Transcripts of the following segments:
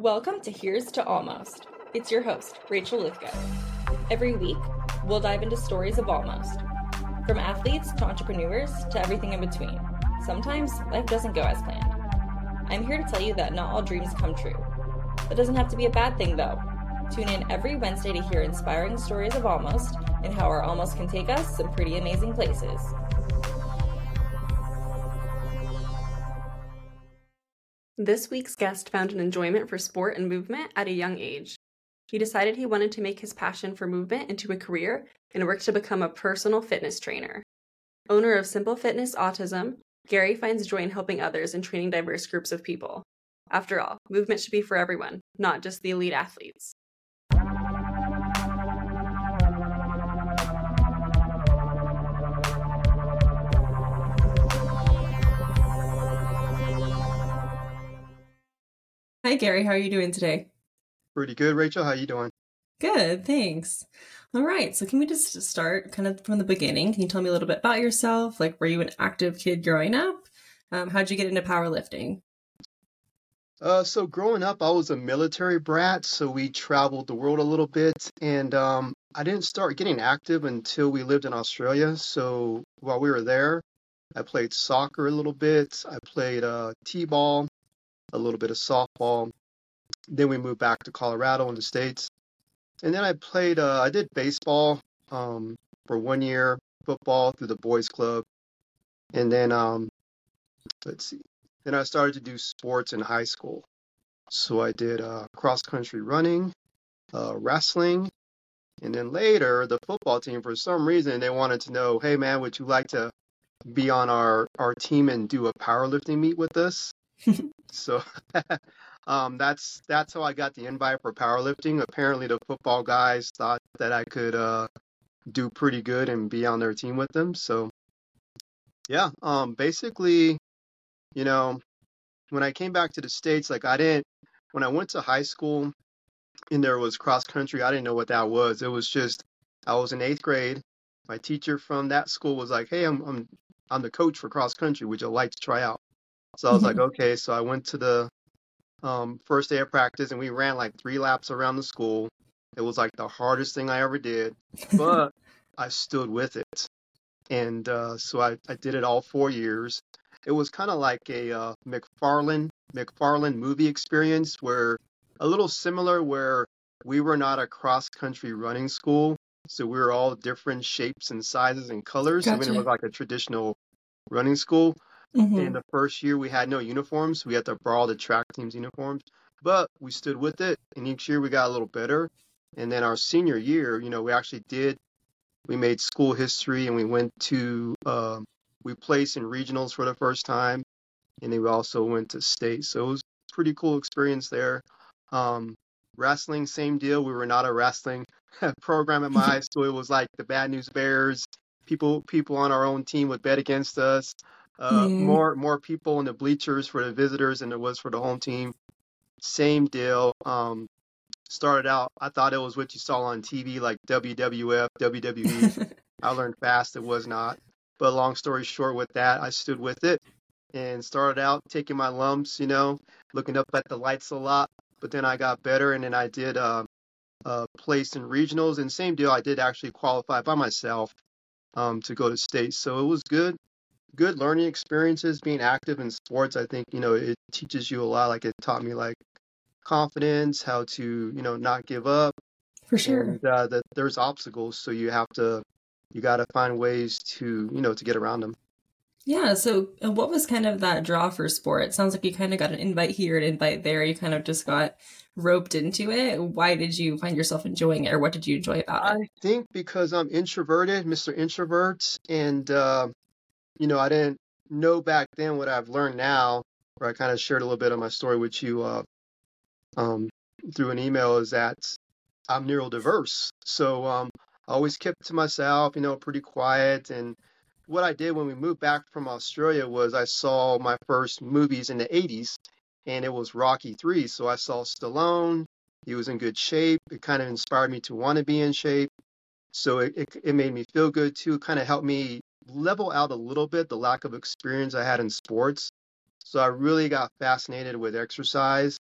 Welcome to Here's to Almost. It's your host, Rachel Lythgoe. Every week, we'll dive into stories of almost. From athletes to entrepreneurs to everything in between. Sometimes life doesn't go as planned. I'm here to tell you that not all dreams come true. That doesn't have to be a bad thing, though. Tune in every Wednesday to hear inspiring stories of almost and how our almost can take us some pretty amazing places. This week's guest found an enjoyment for sport and movement at a young age. He decided he wanted to make his passion for movement into a career and worked to become a personal fitness trainer. Owner of Simple Fitness Autism, Gary finds joy in helping others and training diverse groups of people. After all, movement should be for everyone, not just the elite athletes. Hi, Gary. How are you doing today? Pretty good, Rachel. How are you doing? Good, thanks. All right. So, can we just start kind of from the beginning? Can you tell me a little bit about yourself? Like, were you an active kid growing up? Um, how'd you get into powerlifting? Uh, so growing up, I was a military brat, so we traveled the world a little bit, and um, I didn't start getting active until we lived in Australia. So while we were there, I played soccer a little bit. I played uh, t-ball, a little bit of softball. Then we moved back to Colorado in the States. And then I played, uh, I did baseball um, for one year, football through the boys club. And then, um, let's see, then I started to do sports in high school. So I did uh, cross country running, uh, wrestling. And then later, the football team, for some reason, they wanted to know, hey, man, would you like to be on our, our team and do a powerlifting meet with us? So um, that's that's how I got the invite for powerlifting. Apparently, the football guys thought that I could uh, do pretty good and be on their team with them. So yeah, um, basically, you know, when I came back to the states, like I didn't when I went to high school and there was cross country, I didn't know what that was. It was just I was in eighth grade. My teacher from that school was like, "Hey, I'm I'm I'm the coach for cross country. Would you like to try out?" So I was like, okay. So I went to the um, first day of practice and we ran like three laps around the school. It was like the hardest thing I ever did, but I stood with it. And uh, so I, I did it all four years. It was kind of like a uh, McFarland McFarland movie experience where a little similar where we were not a cross country running school. So we were all different shapes and sizes and colors. Gotcha. I mean, it was like a traditional running school. Mm-hmm. In the first year, we had no uniforms. We had to borrow the track team's uniforms, but we stood with it. And each year, we got a little better. And then our senior year, you know, we actually did. We made school history, and we went to. Uh, we placed in regionals for the first time, and then we also went to state. So it was a pretty cool experience there. Um, wrestling, same deal. We were not a wrestling program at my high school. It was like the Bad News Bears. People, people on our own team would bet against us uh, mm. more more people in the bleachers for the visitors than there was for the home team. Same deal. Um, started out, I thought it was what you saw on TV, like WWF, WWE. I learned fast it was not. But long story short, with that, I stood with it and started out taking my lumps, you know, looking up at the lights a lot. But then I got better, and then I did uh, uh, place in regionals, and same deal. I did actually qualify by myself um, to go to state, so it was good good learning experiences being active in sports i think you know it teaches you a lot like it taught me like confidence how to you know not give up for sure. and, uh, that there's obstacles so you have to you got to find ways to you know to get around them. Yeah so what was kind of that draw for sport? It sounds like you kind of got an invite here an invite there you kind of just got roped into it. Why did you find yourself enjoying it or what did you enjoy about it? I think because i'm introverted mr introvert and uh, you know, I didn't know back then what I've learned now, where I kind of shared a little bit of my story with you uh, um, through an email, is that I'm neurodiverse. So um, I always kept to myself, you know, pretty quiet. And what I did when we moved back from Australia was I saw my first movies in the 80s, and it was Rocky 3. So I saw Stallone. He was in good shape. It kind of inspired me to want to be in shape. So it, it, it made me feel good too. It kind of helped me level out a little bit the lack of experience I had in sports. So I really got fascinated with exercise.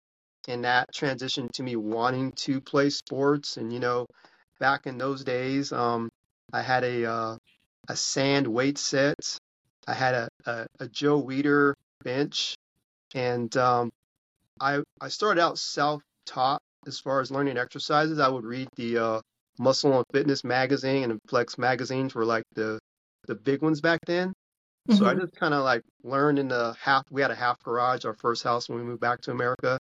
and that transitioned to me wanting to play sports. And you know, back in those days, um, I had a uh, a sand weight set. I had a, a, a Joe Weider bench, and um, I I started out self-taught as far as learning exercises. I would read the uh, Muscle and Fitness magazine and Flex magazines were like the the big ones back then. So I hmm just kind of like learned in the half. We had a half garage, our first house when we moved back to America,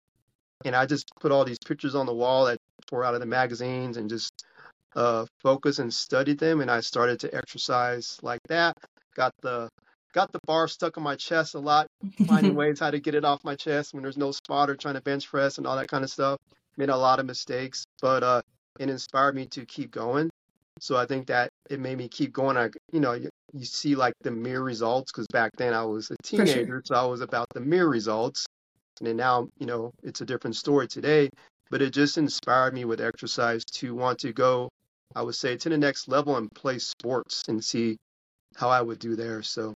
and I just put all these pictures on the wall that tore out of the magazines and just uh, focus and studied them. And I started to exercise like that. Got the got the bar stuck on my chest a lot, finding ways how to get it off my chest when there's no spotter, trying to bench press and all that kind of stuff. Made a lot of mistakes, but uh, it inspired me to keep going. So I think that it made me keep going. I, you know, you, you see like the mere results because back then I was a For sure. teenager, so I was about the mere results. And then now, you know, it's a different story today, but it just inspired me with exercise to want to go, I would say, to the next level and play sports and see how I would do there. So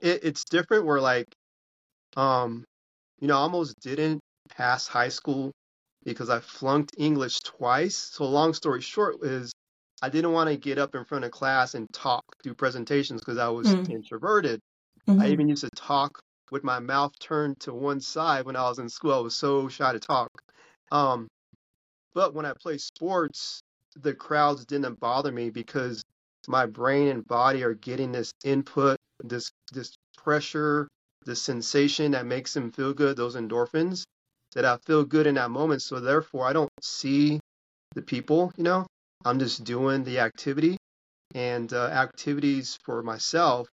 it, it's different where like, um, you know, I almost didn't pass high school because I flunked English twice. So long story short is I didn't want to get up in front of class and talk, do presentations because I was introverted. I Mm-hmm. even used to talk with my mouth turned to one side when I was in school. I was so shy to talk. Um, but when I play sports, the crowds didn't bother me because my brain and body are getting this input, this this pressure, this sensation that makes them feel good, those endorphins that I feel good in that moment. So therefore, I don't see the people, you know. I'm just doing the activity and uh, activities for myself.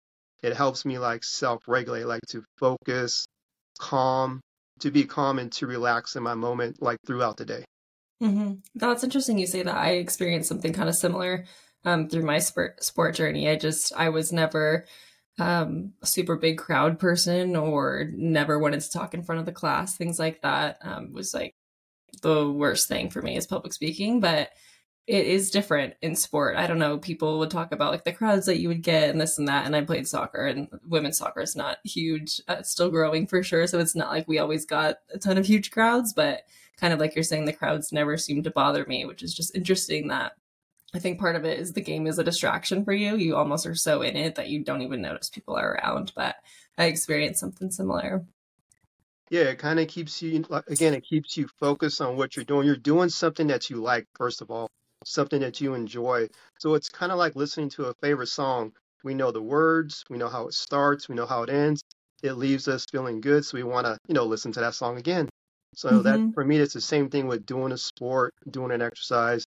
It helps me like self-regulate, like to focus, calm, to be calm and to relax in my moment, like throughout the day. hmm That's interesting you say that. I experienced something kind of similar um, through my sport sport journey. I just I was never um, a super big crowd person or never wanted to talk in front of the class. Things like that um, was like the worst thing for me is public speaking, but it is different in sport. I don't know. People would talk about like the crowds that you would get and this and that. And I played soccer, and women's soccer is not huge. Uh, it's still growing for sure. So it's not like we always got a ton of huge crowds, but kind of like you're saying, the crowds never seem to bother me, which is just interesting that I think part of it is the game is a distraction for you. You almost are so in it that you don't even notice people are around. But I experienced something similar. Yeah, it kind of keeps you, again, it keeps you focused on what you're doing. You're doing something that you like, first of all, something that you enjoy. So it's kind of like listening to a favorite song. We know the words, we know how it starts, we know how it ends. It leaves us feeling good, so we want to, you know, listen to that song again. So that hmm for me, it's the same thing with doing a sport, doing an exercise,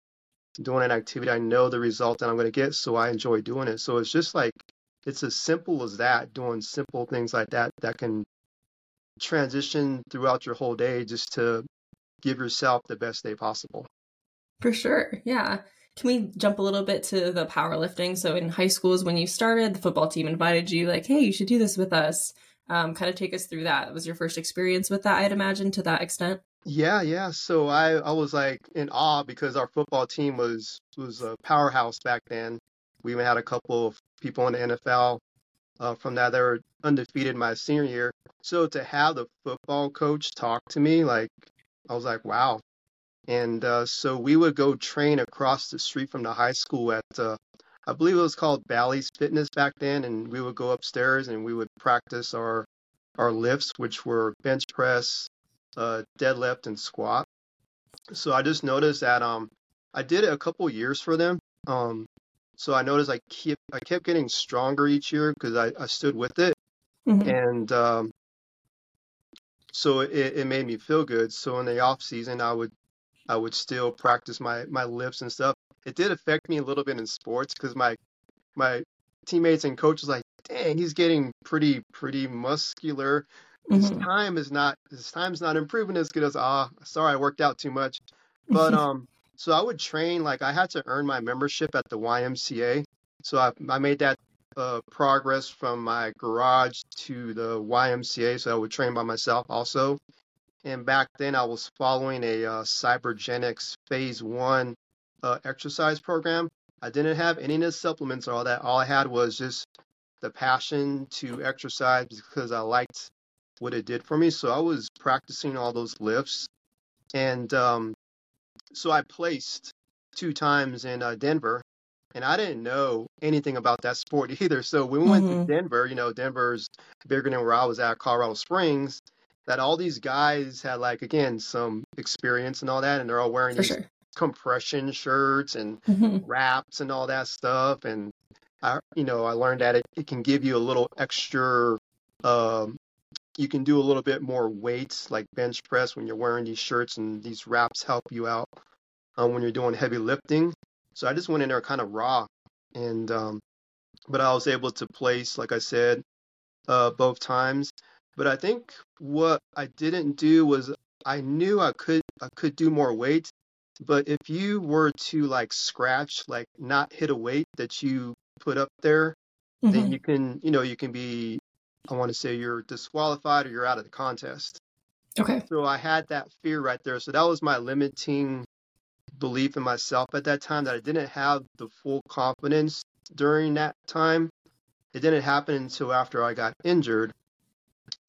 doing an activity. I know the result that I'm going to get, so I enjoy doing it. So it's just like it's as simple as that, doing simple things like that that can transition throughout your whole day just to give yourself the best day possible. For sure. Yeah. Can we jump a little bit to the powerlifting? So in high school is when you started, the football team invited you, like, hey, you should do this with us. Um, kind of take us through that. Was your first experience with that, I'd imagine, to that extent? Yeah, yeah. So I I was like in awe because our football team was was a powerhouse back then. We even had a couple of people in the NFL uh, from that that were undefeated my senior year. So to have the football coach talk to me, like I was like, wow. And uh, so we would go train across the street from the high school at, uh, I believe it was called Bally's Fitness back then. And we would go upstairs and we would practice our our lifts, which were bench press, uh, deadlift, and squat. So I just noticed that um, I did it a couple years for them. Um, so I noticed I keep I kept getting stronger each year because I, I stood with it, hmm and um, so it, it made me feel good. So in the off season, I would I would still practice my my lifts and stuff. It did affect me a little bit in sports because my my teammates and coaches like, dang, he's getting pretty pretty muscular. His hmm time is not his time's not improving as good as ah, sorry, I worked out too much. But um, so I would train like I had to earn my membership at the YMCA. So I I made that uh progress from my garage to the YMCA. So I would train by myself also. And back then, I was following a uh, Cybergenics Phase One uh, exercise program. I didn't have any of the supplements or all that. All I had was just the passion to exercise because I liked what it did for me. So I was practicing all those lifts and um, so I placed two times in uh, Denver, and I didn't know anything about that sport either. So we went hmm to Denver. You know, Denver's bigger than where I was at, Colorado Springs. That all these guys had like again some experience and all that, and they're all wearing For these sure. compression shirts and hmm wraps and all that stuff. And I, you know, I learned that it, it can give you a little extra. Um, you can do a little bit more weights like bench press when you're wearing these shirts and these wraps help you out um, when you're doing heavy lifting. So I just went in there kind of raw, and um, but I was able to place, like I said, uh, both times. But I think what I didn't do was I knew I could I could do more weight, but if you were to like scratch, like not hit a weight that you put up there, then hmm you can, you know, you can be, I want to say you're disqualified or you're out of the contest. Okay. So I had that fear right there. So that was my limiting belief in myself at that time that I didn't have the full confidence during that time. It didn't happen until after I got injured.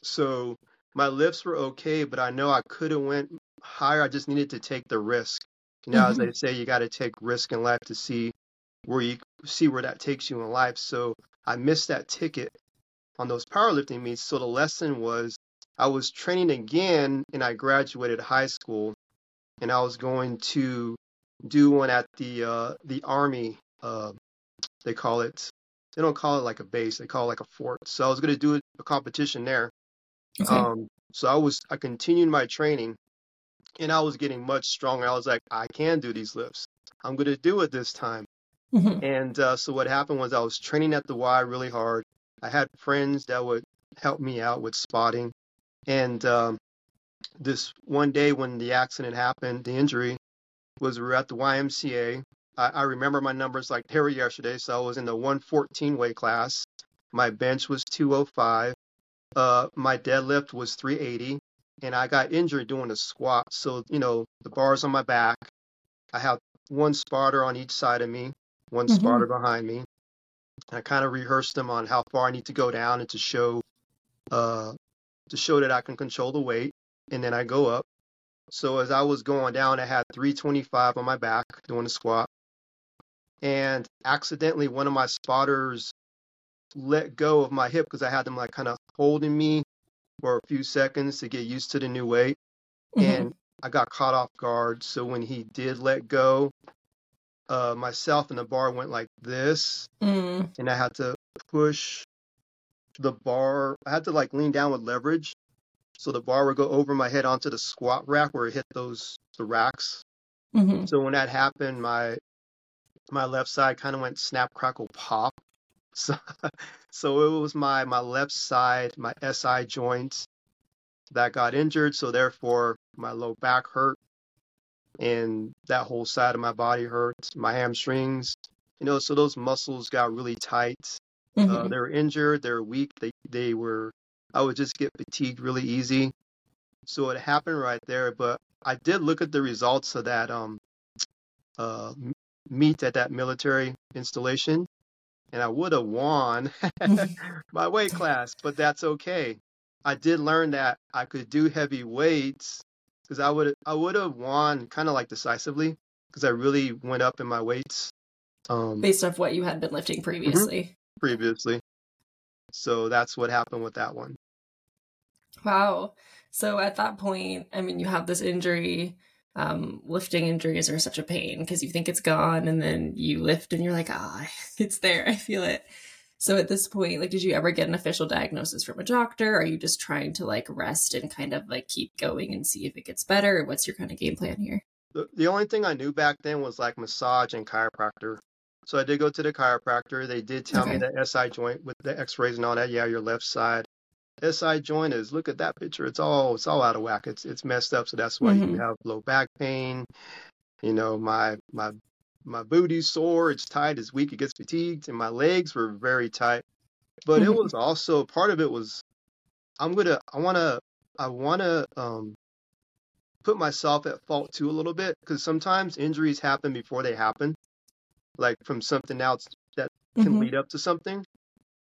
So my lifts were okay, but I know I could have went higher. I just needed to take the risk. You know, as hmm they say, you got to take risk in life to see where you see where that takes you in life. So I missed that ticket on those powerlifting meets. So the lesson was I was training again and I graduated high school and I was going to do one at the uh, the army. Uh, they call it. They don't call it like a base. They call it like a fort. So I was going to do a competition there. Okay. Um, so I was I continued my training and I was getting much stronger. I was like, I can do these lifts. I'm going to do it this time. hmm And uh, so what happened was I was training at the Y really hard. I had friends that would help me out with spotting. And um, this one day when the accident happened, the injury was we were at the YMCA. I, I remember my numbers like they were yesterday. So I was in the 114 weight class. My bench was 205. Uh, my deadlift was 380. And I got injured doing a squat. So, you know, the bars on my back. I have one spotter on each side of me, one hmm spotter behind me. I kind of rehearsed them on how far I need to go down and to show uh to show that I can control the weight and then I go up. So as I was going down, I had 325 on my back doing a squat and accidentally one of my spotters let go of my hip because I had them like kind of holding me for a few seconds to get used to the new weight hmm and I got caught off guard. So when he did let go, uh myself and the bar went like this mm and I had to push the bar. I had to like lean down with leverage, so the bar would go over my head onto the squat rack where it hit those the racks. hmm So when that happened, my my left side kind of went snap crackle pop. So so it was my my left side, my SI joint that got injured. So therefore my low back hurt and that whole side of my body hurt. My hamstrings, you know, so those muscles got really tight. Uh, hmm they were injured, they were weak, they they were I would just get fatigued really easy. So it happened right there, but I did look at the results of that um uh meet at that military installation and I would have won my weight class, but that's okay. I did learn that I could do heavy weights because I would I would have won kind of like decisively because I really went up in my weights um Based off what you had been lifting mhm, previously. previously. So that's what happened with that one. Wow. So at that point, I mean, you have this injury. Um, lifting injuries are such a pain because you think it's gone and then you lift and you're like, ah, it's there. I feel it. So at this point, like, did you ever get an official diagnosis from a doctor? Are you just trying to like rest and kind of like keep going and see if it gets better? What's your kind of game plan here? The, the only thing I knew back then was like massage and chiropractor. So I did go to the chiropractor. They did tell me the SI joint with the x-rays and all that, yeah, your left side. SI joint is look at that picture. It's all it's all out of whack. It's it's messed up. So that's why you hmm have low back pain. You know, my my my booty's sore, it's tight, it's weak, it gets fatigued, and my legs were very tight. But it hmm was also part of it was I'm gonna I wanna I wanna um put myself at fault too a little bit because sometimes injuries happen before they happen, like from something else that can hmm lead up to something.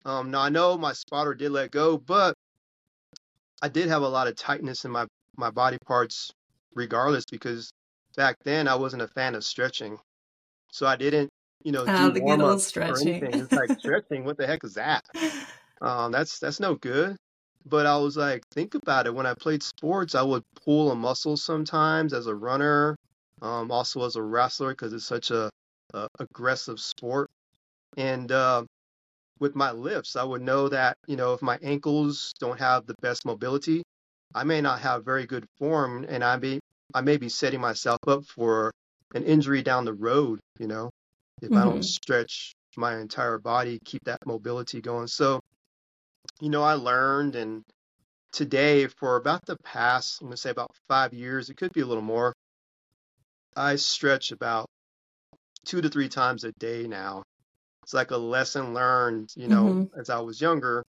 Um, now I know my spotter did let go, but I did have a lot of tightness in my my body parts regardless because back then I wasn't a fan of stretching. So I didn't, you know, Ah, do warm ups or anything. It's like stretching, what the heck is that? Um, that's that's no good. But I was like, think about it. When I played sports, I would pull a muscle sometimes as a runner, um, also as a wrestler because it's such a, a aggressive sport. And uh, with my lifts, I would know that, you know, if my ankles don't have the best mobility, I may not have very good form and I may I may be setting myself up for an injury down the road, you know, if I don't hmm stretch my entire body, keep that mobility going. So, you know, I learned and today for about the past, I'm gonna say about five years, it could be a little more, I stretch about two to three times a day now. It's like a lesson learned, you know, hmm as I was younger,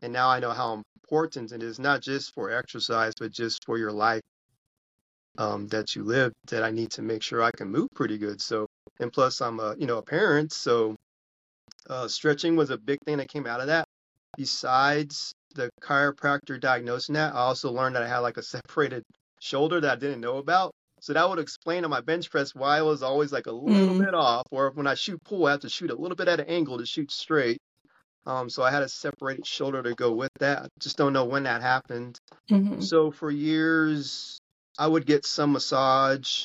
and now I know how important it is, not just for exercise, but just for your life um, that you live, that I need to make sure I can move pretty good. So, and plus I'm a, you know, a parent, so uh, stretching was a big thing that came out of that. Besides the chiropractor diagnosing that, I also learned that I had like a separated shoulder that I didn't know about. So that would explain on my bench press why I was always like a little mm bit off, or when I shoot pull, I have to shoot a little bit at an angle to shoot straight. Um, so I had a separated shoulder to go with that. Just don't know when that happened. hmm So for years, I would get some massage.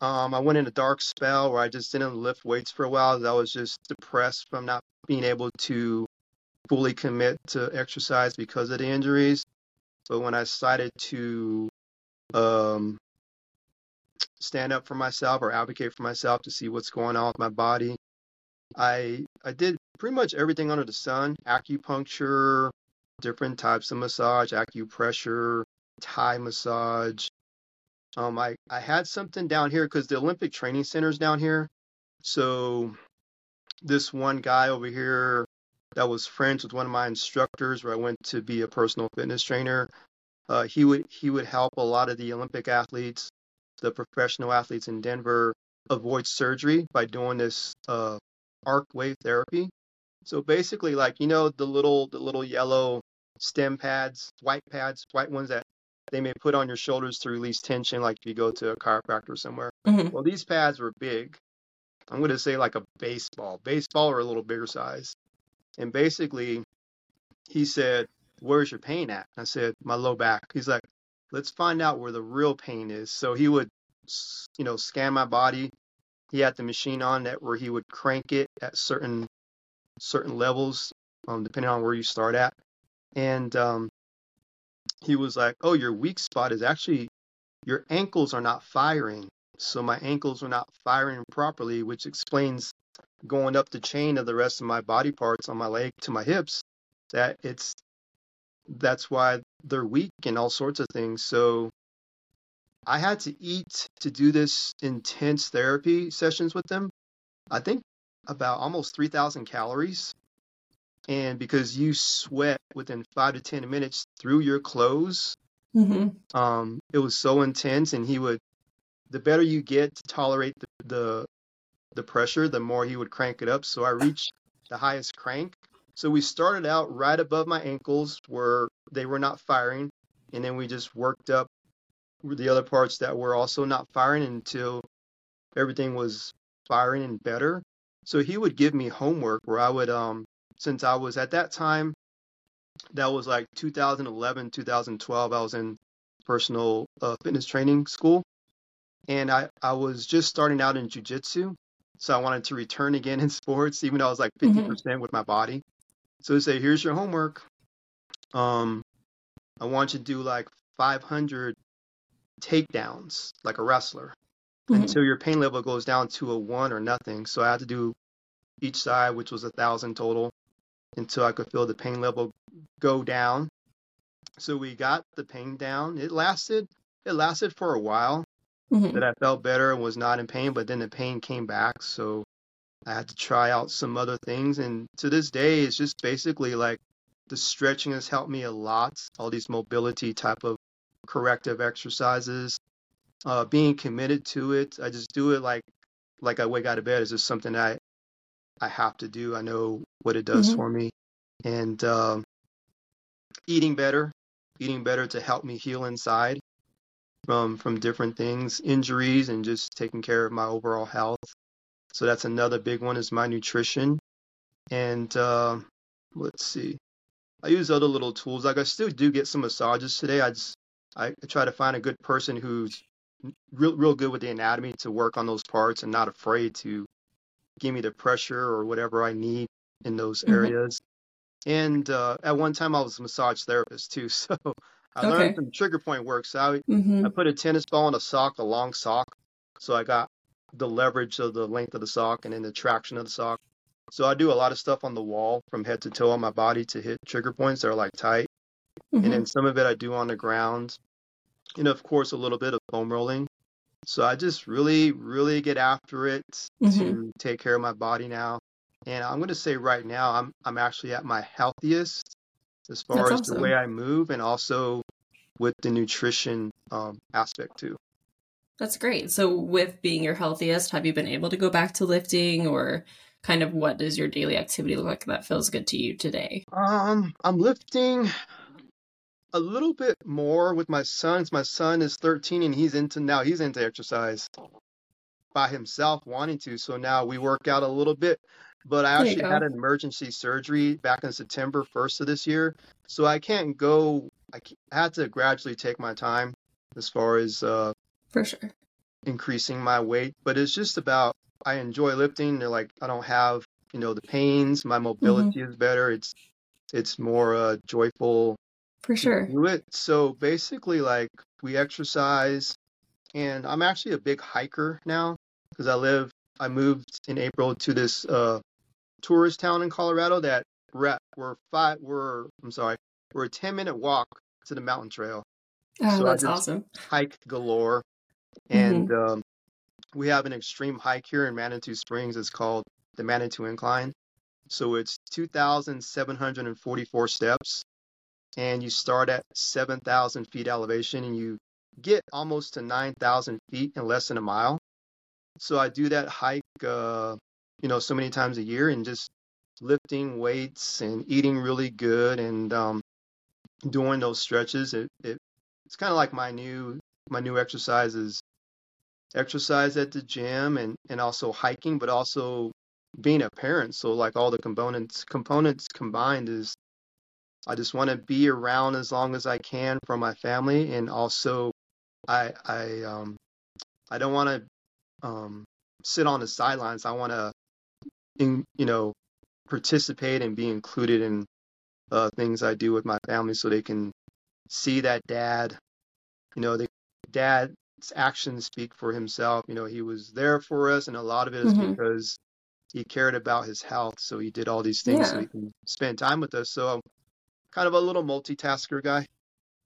Um, I went in a dark spell where I just didn't lift weights for a while. I was just depressed from not being able to fully commit to exercise because of the injuries. But when I decided to um, stand up for myself or advocate for myself to see what's going on with my body, I I did pretty much everything under the sun: acupuncture, different types of massage, acupressure, Thai massage. Um, I I had something down here because the Olympic Training Center is down here. So this one guy over here that was friends with one of my instructors, where I went to be a personal fitness trainer. Uh, he would he would help a lot of the Olympic athletes, the professional athletes in Denver, avoid surgery by doing this uh, ARPwave therapy. So basically, like you know, the little the little yellow stim pads, white pads, white ones that they may put on your shoulders to release tension, like if you go to a chiropractor somewhere. hmm Well, these pads were big. I'm going to say like a baseball, baseball or a little bigger size. And basically, he said, Where's your pain at? I said, My low back. He's like, Let's find out where the real pain is. So he would, you know, scan my body. He had the machine on that where he would crank it at certain certain levels, um, depending on where you start at. And um, he was like, Oh, your weak spot is actually your ankles are not firing. So my ankles are not firing properly, which explains going up the chain of the rest of my body parts on my leg to my hips that it's that's why they're weak and all sorts of things. So I had to eat to do this intense therapy sessions with them. I think about almost 3,000 calories. And because you sweat within five to 10 minutes through your clothes, hmm um, it was so intense. And he would, the better you get to tolerate the, the the pressure, the more he would crank it up. So I reached the highest crank. So we started out right above my ankles where they were not firing, and then we just worked up the other parts that were also not firing until everything was firing and better. So he would give me homework where I would, um, since I was at that time, that was like 2011, 2012, I was in personal uh, fitness training school, and I, I was just starting out in jujitsu. So I wanted to return again in sports, even though I was like hmm 50% with my body. So they say, here's your homework. Um, I want you to do like 500 takedowns like a wrestler hmm until your pain level goes down to a one or nothing. So I had to do each side, which was a thousand total, until I could feel the pain level go down. So we got the pain down. It lasted, it lasted for a while hmm that I felt better and was not in pain, but then the pain came back. So I had to try out some other things. And to this day, it's just basically like the stretching has helped me a lot. All these mobility type of corrective exercises, uh, being committed to it. I just do it like like I wake out of bed. It's just something I I have to do. I know what it does hmm for me. And um, eating better, eating better to help me heal inside. from from different things, injuries, and just taking care of my overall health. So that's another big one is my nutrition. And uh, let's see, I use other little tools. Like I still do get some massages today. I just I try to find a good person who's real real good with the anatomy to work on those parts and not afraid to give me the pressure or whatever I need in those Mhm. areas. And uh, at one time I was a massage therapist too, so I learned Okay. some trigger point work. So I, Mm-hmm. I put a tennis ball in a sock, a long sock, so I got the leverage of the length of the sock and then the traction of the sock. So I do a lot of stuff on the wall from head to toe on my body to hit trigger points that are like tight. And Mm-hmm. then some of it I do on the ground. And of course, a little bit of foam rolling. So I just really, really get after it Mm-hmm. to take care of my body now. And I'm going to say right now, I'm I'm actually at my healthiest as far That's as the way. I move and also with the nutrition um, aspect too. That's great. So, with being your healthiest, have you been able to go back to lifting, or kind of what does your daily activity look like that feels good to you today? Um, I'm lifting a little bit more with my sons. My son is 13 and he's into now he's into exercise by himself wanting to. So now we work out a little bit. But I actually had an emergency surgery back in September 1st of this year. So I can't go I had to gradually take my time as far as uh For sure. increasing my weight, but it's just about I enjoy lifting. They're like I don't have, you know, the pains, my Mm-hmm. mobility is better. It's it's more uh joyful For sure. do it. So basically, like we exercise, and I'm actually a big hiker now because I live. I moved in April to this uh, tourist town in Colorado that we're. We're five. We're I'm sorry. We're a 10 minute walk to the mountain trail. Oh, So that's awesome. hike galore, Mm-hmm. and um, we have an extreme hike here in Manitou Springs. It's called the Manitou Incline. So it's 2,744 steps and you start at 7,000 feet elevation and you get almost to 9,000 feet in less than a mile. So I do that hike, uh, you know, so many times a year and just lifting weights and eating really good and um, doing those stretches. It, it it's kind of like my new my new exercise is exercise at the gym and and also hiking, but also being a parent. So like all the components components combined is I just want to be around as long as I can for my family, and also I I um I don't want to um sit on the sidelines. I want to in you know participate and be included in uh, things I do with my family, so they can see that dad. You know, the dad's actions speak for himself. You know, he was there for us, and a lot of it is Mm-hmm. because he cared about his health. So he did all these things so he can spend time with us. So I'm kind of a little multitasker guy.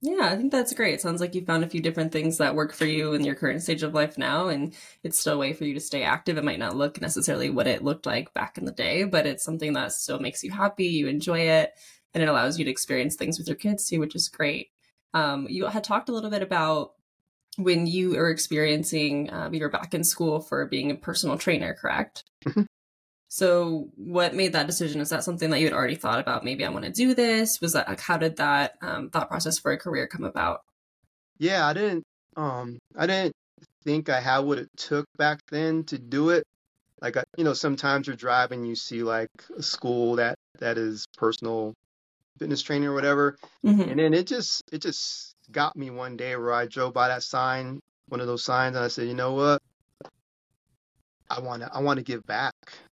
Yeah, I think that's great. It sounds like you found a few different things that work for you in your current stage of life now, and it's still a way for you to stay active. It might not look necessarily what it looked like back in the day, but it's something that still makes you happy, you enjoy it, and it allows you to experience things with your kids too, which is great. Um, you had talked a little bit about when you were experiencing, uh, you were back in school for being a personal trainer, correct? Mhm. So, what made that decision? Is that something that you had already thought about? Maybe I want to do this. Was that like how did that um, thought process for a career come about? Yeah, I didn't um I didn't think I had what it took back then to do it. Like I, you know, sometimes you're driving, you see like a school that that is personal fitness training or whatever, hmm and then it just it just got me one day where I drove by that sign, one of those signs, and I said, you know what? I want to I want to give back.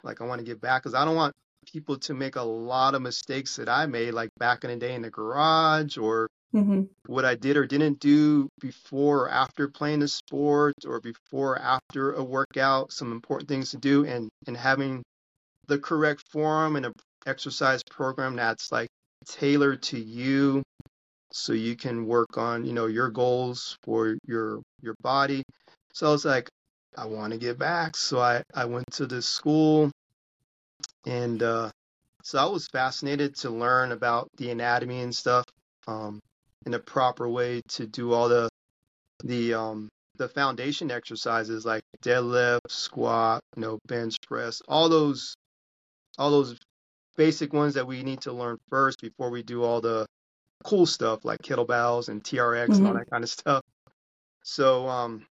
Like I want to give back because I don't want people to make a lot of mistakes that I made, like back in the day in the garage or hmm what I did or didn't do before or after playing the sport or before or after a workout, some important things to do and and having the correct form and a exercise program that's like tailored to you so you can work on, you know, your goals for your your body. So I was like, I want to get back. So I I went to this school and uh so I was fascinated to learn about the anatomy and stuff. Um in a proper way to do all the the um the foundation exercises like deadlift, squat, you know, bench press, all those all those basic ones that we need to learn first before we do all the cool stuff like kettlebells and TRX and all hmm that kind of stuff. So um,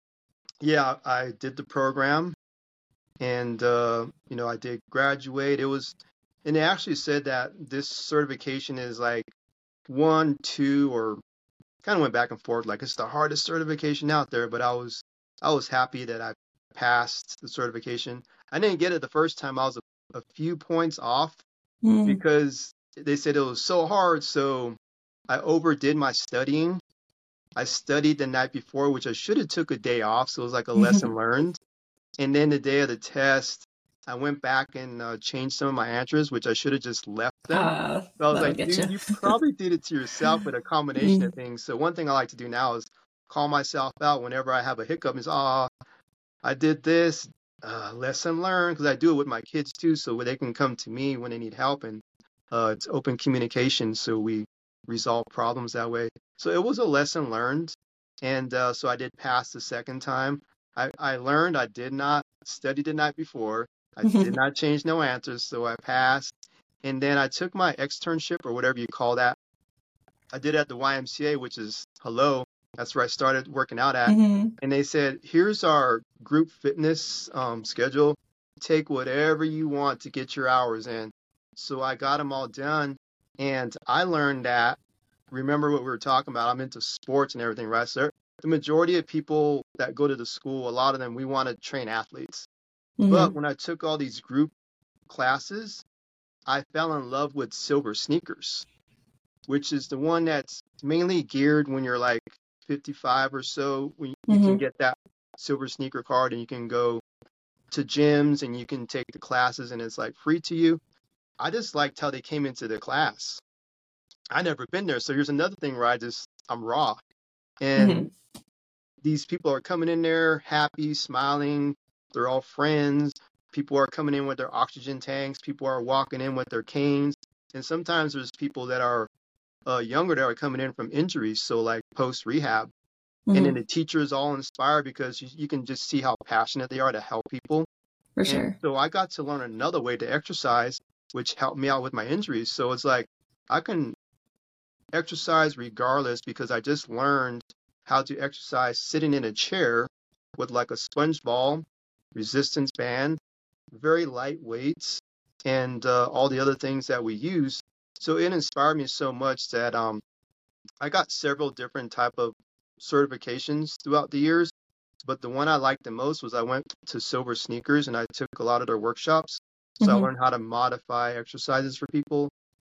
yeah, I did the program, and uh, you know I did graduate. It was, and they actually said that this certification is like one, two, or kind of went back and forth. Like it's the hardest certification out there, but I was I was happy that I passed the certification. I didn't get it the first time. I was a, a few points off Mm. because they said it was so hard. So I overdid my studying. I studied the night before, which I should have took a day off. So it was like a lesson learned. And then the day of the test, I went back and uh, changed some of my answers, which I should have just left them. Uh, So I was like, dude, you. you probably did it to yourself with a combination of things. So one thing I like to do now is call myself out whenever I have a hiccup. Is ah, I did this. Uh, lesson learned because I do it with my kids too, so they can come to me when they need help, and uh, it's open communication, so we resolve problems that way. So it was a lesson learned, and uh, so I did pass the second time. I, I learned I did not study the night before. I did not change no answers, so I passed. And then I took my externship or whatever you call that. I did at the YMCA, which is hello. That's where I started working out at. Mhm. And they said, here's our group fitness um, schedule. Take whatever you want to get your hours in. So I got them all done. And I learned that, remember what we were talking about? I'm into sports and everything, right? So the majority of people that go to the school, a lot of them, we want to train athletes. But Mhm. when I took all these group classes, I fell in love with silver sneakers, which is the one that's mainly geared when you're like 55 or so, when you can Mhm. get that silver sneaker card and you can go to gyms and you can take the classes and it's like free to you. I just liked how they came into the class. I never been there, so here's another thing where I just I'm raw, and Mhm. these people are coming in there happy, smiling. They're all friends. People are coming in with their oxygen tanks. People are walking in with their canes. And sometimes there's people that are uh, younger that are coming in from injuries, so like post rehab. And then Mhm. the teachers all inspired because you, you can just see how passionate they are to help people. For And sure. so I got to learn another way to exercise, which helped me out with my injuries. So it's like I can exercise regardless because I just learned how to exercise sitting in a chair with like a sponge ball, resistance band, very light weights, and uh, all the other things that we use. So it inspired me so much that um, I got several different type of certifications throughout the years. But the one I liked the most was I went to Silver Sneakers and I took a lot of their workshops. So I Mhm. learned how to modify exercises for people.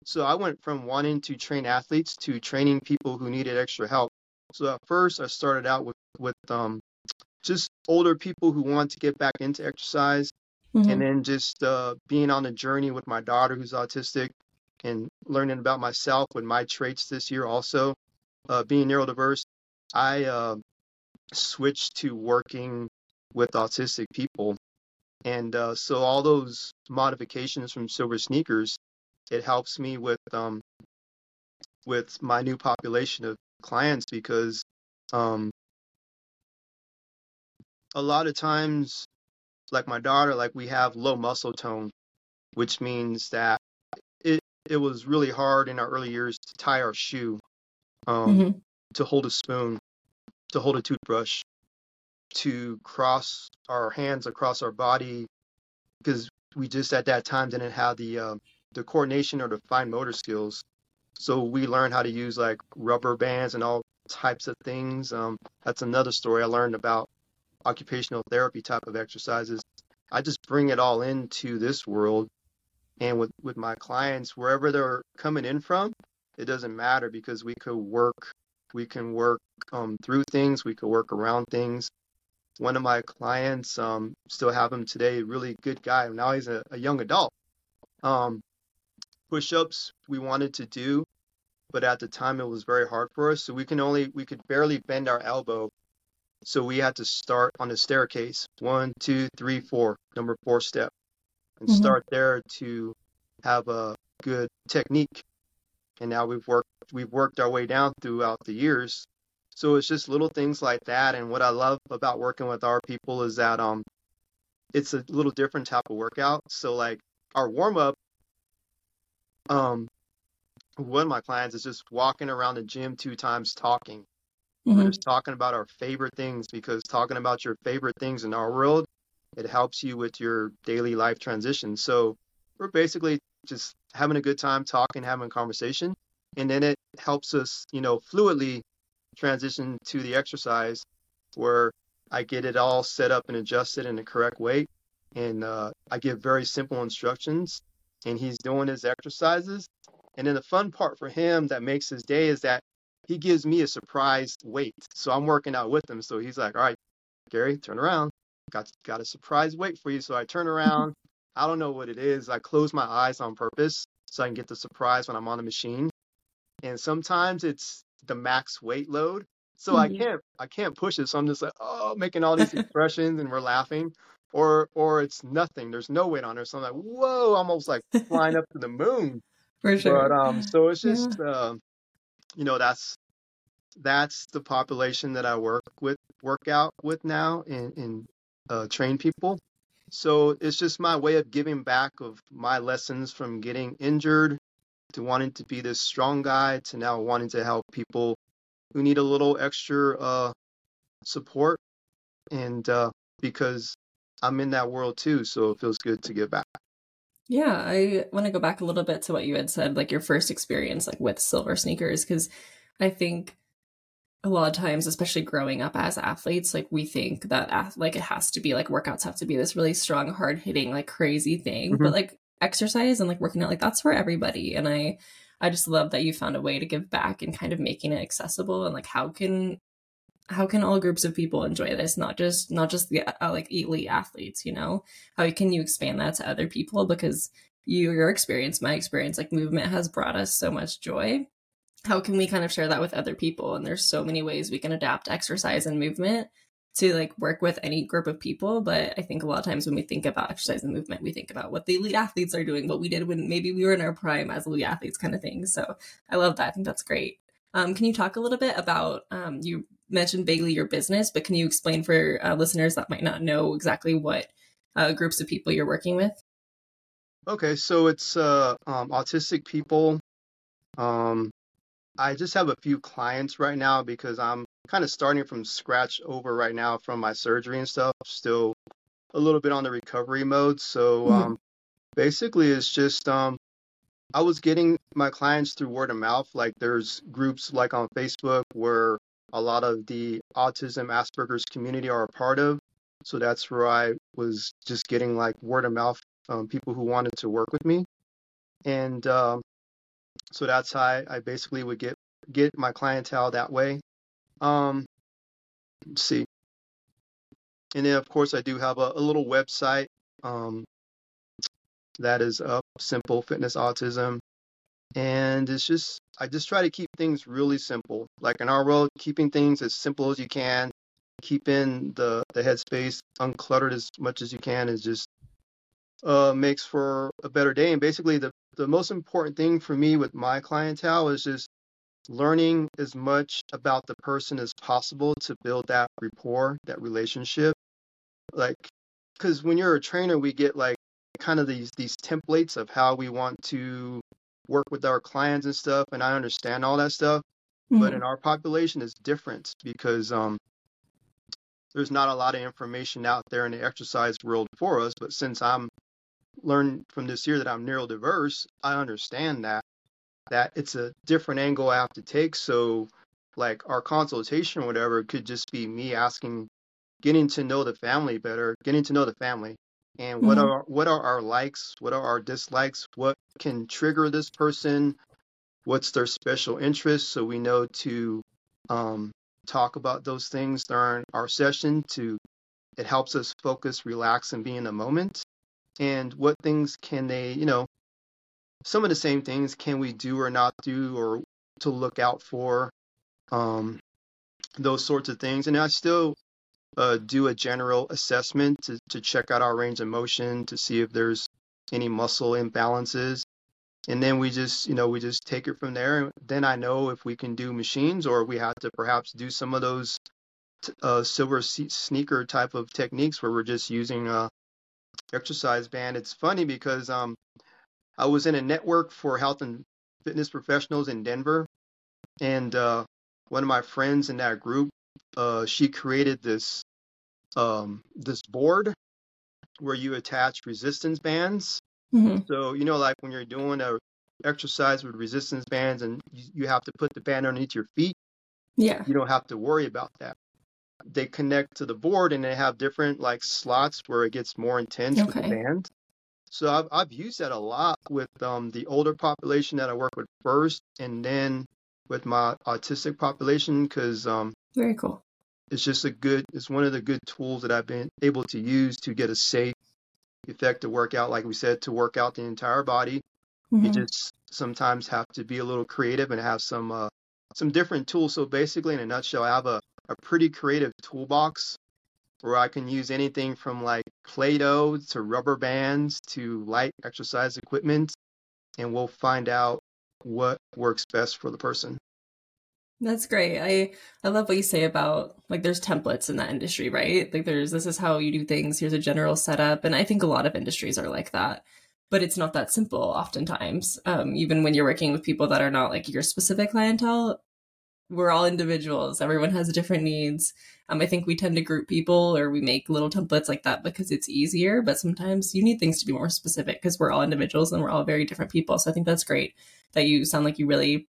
So I went from wanting to train athletes to training people who needed extra help. So at first I started out with with um, just older people who want to get back into exercise, Mhm. and then just uh, being on the journey with my daughter who's autistic, and learning about myself with my traits this year also, uh, being neurodiverse. I uh, switched to working with autistic people, and uh, so all those modifications from Silver Sneakers, it helps me with um, with my new population of clients because um, a lot of times, like my daughter, like we have low muscle tone, which means that it it was really hard in our early years to tie our shoe, um, Mhm. to hold a spoon, to hold a toothbrush, to cross our hands across our body, because we just at that time didn't have the uh, the coordination or the fine motor skills. So we learned how to use like rubber bands and all types of things. Um, that's another story I learned about occupational therapy type of exercises. I just bring it all into this world and with, with my clients, wherever they're coming in from, it doesn't matter because we could work, we can work um, through things, we could work around things. One of my clients, um, still have him today, really good guy. Now he's a, a young adult. Um, push-ups we wanted to do, but at the time it was very hard for us. So we can only, we could barely bend our elbow. So we had to start on the staircase. One, two, three, four, number four step and Mhm. start there to have a good technique. And now we've worked we've worked our way down throughout the years. So it's just little things like that. And what I love about working with our people is that um it's a little different type of workout. So like our warm up, um one of my clients is just walking around the gym two times talking. Mm-hmm. We're just talking about our favorite things because talking about your favorite things in our world, it helps you with your daily life transition. So we're basically just having a good time talking, having a conversation, and then it helps us, you know, fluidly transition to the exercise where I get it all set up and adjusted in the correct way. And uh, I give very simple instructions, and he's doing his exercises. And then the fun part for him that makes his day is that he gives me a surprise weight. So I'm working out with him. So he's like, all right, Gary, turn around. Got, got a surprise weight for you. So I turn around. I don't know what it is. I close my eyes on purpose so I can get the surprise when I'm on the machine. And sometimes it's the max weight load. So mm-hmm. I can't I can't push it. So I'm just like, oh, making all these expressions and we're laughing. Or or it's nothing. There's no weight on there. So I'm like, whoa, almost like flying up to the moon. For sure. But um so it's just yeah. uh, you know, that's that's the population that I work with work out with now and, and uh, train people. So it's just my way of giving back of my lessons from getting injured to wanting to be this strong guy to now wanting to help people who need a little extra uh, support. And uh, because I'm in that world too, so it feels good to give back. Yeah, I want to go back a little bit to what you had said, like your first experience, like with silver sneakers, because I think a lot of times, especially growing up as athletes, like we think that like it has to be like workouts have to be this really strong, hard hitting, like crazy thing. Mm-hmm. But like exercise and like working out, like that's for everybody. And I I just love that you found a way to give back and kind of making it accessible and like how can how can all groups of people enjoy this? Not just not just the uh, like elite athletes you know? How can you expand that to other people? Because you, your experience my experience like movement has brought us so much joy. How can we kind of share that with other people? And there's so many ways we can adapt exercise and movement to like work with any group of people but i think a lot of times when we think about exercise and movement we think about what the elite athletes are doing what we did when maybe we were in our prime as elite athletes kind of thing. So i love that. I think that's great. Um, can you talk a little bit about um, you mentioned vaguely your business but can you explain for uh, listeners that might not know exactly what uh, groups of people you're working with? Okay so it's uh, um, autistic people. Um, I just have a few clients right now because I'm kind of starting from scratch over right now from my surgery and stuff. Still a little bit on the recovery mode. So mm-hmm. um, basically, it's just um, I was getting my clients through word of mouth. Like there's groups like on Facebook where a lot of the autism Asperger's community are a part of. So that's where I was just getting like word of mouth um, people who wanted to work with me. And um, so that's how I, I basically would get get my clientele that way. Um, let's see. And then of course I do have a, a little website um, that is up, Simple Fitness Autism. And it's just I just try to keep things really simple. Like in our world, keeping things as simple as you can, keeping the, the headspace uncluttered as much as you can is just uh, makes for a better day. And basically, the, the most important thing for me with my clientele is just learning as much about the person as possible to build that rapport, that relationship. Like, because when you're a trainer, we get like kind of these these templates of how we want to work with our clients and stuff, and I understand all that stuff. Mm-hmm. But in our population, it's different because um, there's not a lot of information out there in the exercise world for us. But since I'm learned from this year that I'm neurodiverse, I understand that that it's a different angle I have to take. So like our consultation or whatever could just be me asking getting to know the family better, getting to know the family and what mm-hmm. are what are our likes, what are our dislikes, what can trigger this person, what's their special interests so we know to um, talk about those things during our session to it helps us focus, relax and be in the moment and what things can they, you know, some of the same things can we do or not do or to look out for, um, those sorts of things. And I still uh, do a general assessment to, to check out our range of motion to see if there's any muscle imbalances. And then we just, you know, we just take it from there. And then I know if we can do machines or we have to perhaps do some of those uh, silver sneaker type of techniques where we're just using a, exercise band. It's funny because um, I was in a network for health and fitness professionals in Denver, and uh, one of my friends in that group, uh, she created this um, this board where you attach resistance bands. hmm So you know, like when you're doing a exercise with resistance bands and you, you have to put the band underneath your feet, Yeah. you don't have to worry about that. They connect to the board and they have different like slots where it gets more intense with the band. So I've I've used that a lot with um, the older population that I work with first, and then with my autistic population because um, Very cool. it's just a good it's one of the good tools that I've been able to use to get a safe, effective workout. Like we said, to work out the entire body. You hmm just sometimes have to be a little creative and have some uh, some different tools. So basically, in a nutshell, I have a, a pretty creative toolbox where I can use anything from like Play-Doh to rubber bands to light exercise equipment, and we'll find out what works best for the person. That's great. I I love what you say about like there's templates in that industry, right? Like there's this is how you do things. Here's a general setup, and I think a lot of industries are like that. But it's not that simple oftentimes. Um, even when you're working with people that are not like your specific clientele, we're all individuals. Everyone has different needs. Um, I think we tend to group people or we make little templates like that because it's easier. But sometimes you need things to be more specific because we're all individuals and we're all very different people. So I think that's great that you sound like you really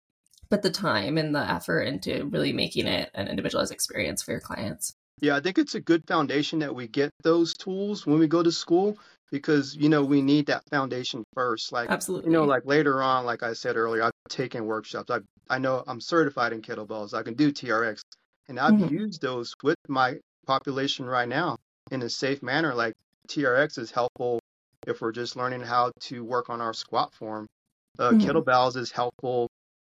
put the time and the effort into really making it an individualized experience for your clients. Yeah, I think it's a good foundation that we get those tools when we go to school because you know we need that foundation first. Like Absolutely. you know, like later on, like I said earlier, I've taken workshops. I I know I'm certified in kettlebells. I can do TRX, and I've Mhm. used those with my population right now in a safe manner. Like TRX is helpful if we're just learning how to work on our squat form. Uh, Mhm. Kettlebells is helpful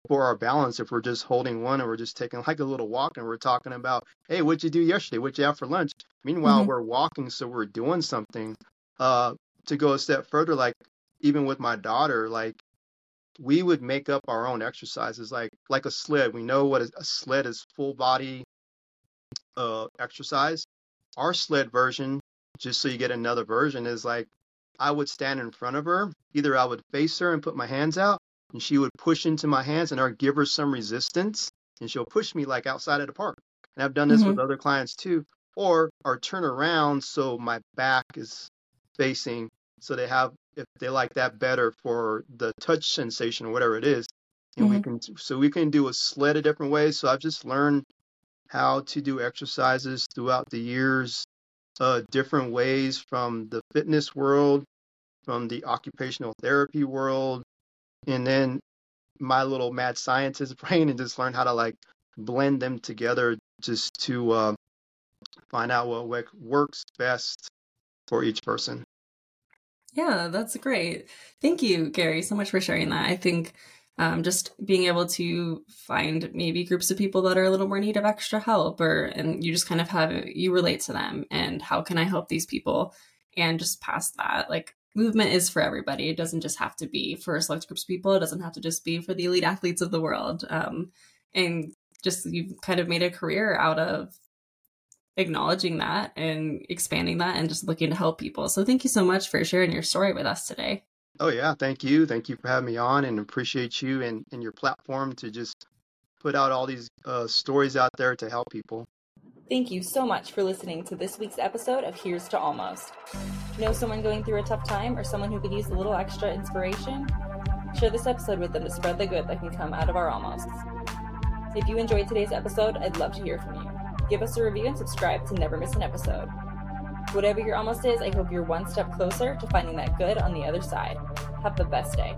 for our balance if we're just holding one and we're just taking like a little walk and we're talking about, hey, what'd you do yesterday? What'd you have for lunch? Meanwhile, Mhm. we're walking, so we're doing something. Uh, to go a step further, like even with my daughter, like we would make up our own exercises, like like a sled. We know what a, sled is, full body uh exercise. Our sled version, just so you get another version, is like I would stand in front of her. Either I would face her and put my hands out, and she would push into my hands, and I'd give her some resistance, and she'll push me like outside of the park. And I've done this with other clients too. Or or turn around so my back is facing, so they have if they like that better for the touch sensation or whatever it is. And we can so we can do a sled a different ways. So I've just learned how to do exercises throughout the years, uh, different ways from the fitness world, from the occupational therapy world, and then my little mad scientist brain and just learn how to like blend them together just to uh, find out what works best for each person. Yeah, that's great. Thank you, Gary, so much for sharing that. I think um, just being able to find maybe groups of people that are a little more in need of extra help, or and you just kind of have you relate to them, and how can I help these people, and just past that, like movement is for everybody. It doesn't just have to be for select groups of people. It doesn't have to just be for the elite athletes of the world. Um, and just you've kind of made a career out of acknowledging that and expanding that and just looking to help people. So thank you so much for sharing your story with us today. Oh yeah, thank you. Thank you for having me on and appreciate you and, and your platform to just put out all these uh, stories out there to help people. Thank you so much for listening to this week's episode of Here's to Almost. Know someone going through a tough time or someone who could use a little extra inspiration? Share this episode with them to spread the good that can come out of our almosts. If you enjoyed today's episode, I'd love to hear from you. Give us a review and subscribe to never miss an episode. Whatever your almost is, I hope you're one step closer to finding that good on the other side. Have the best day.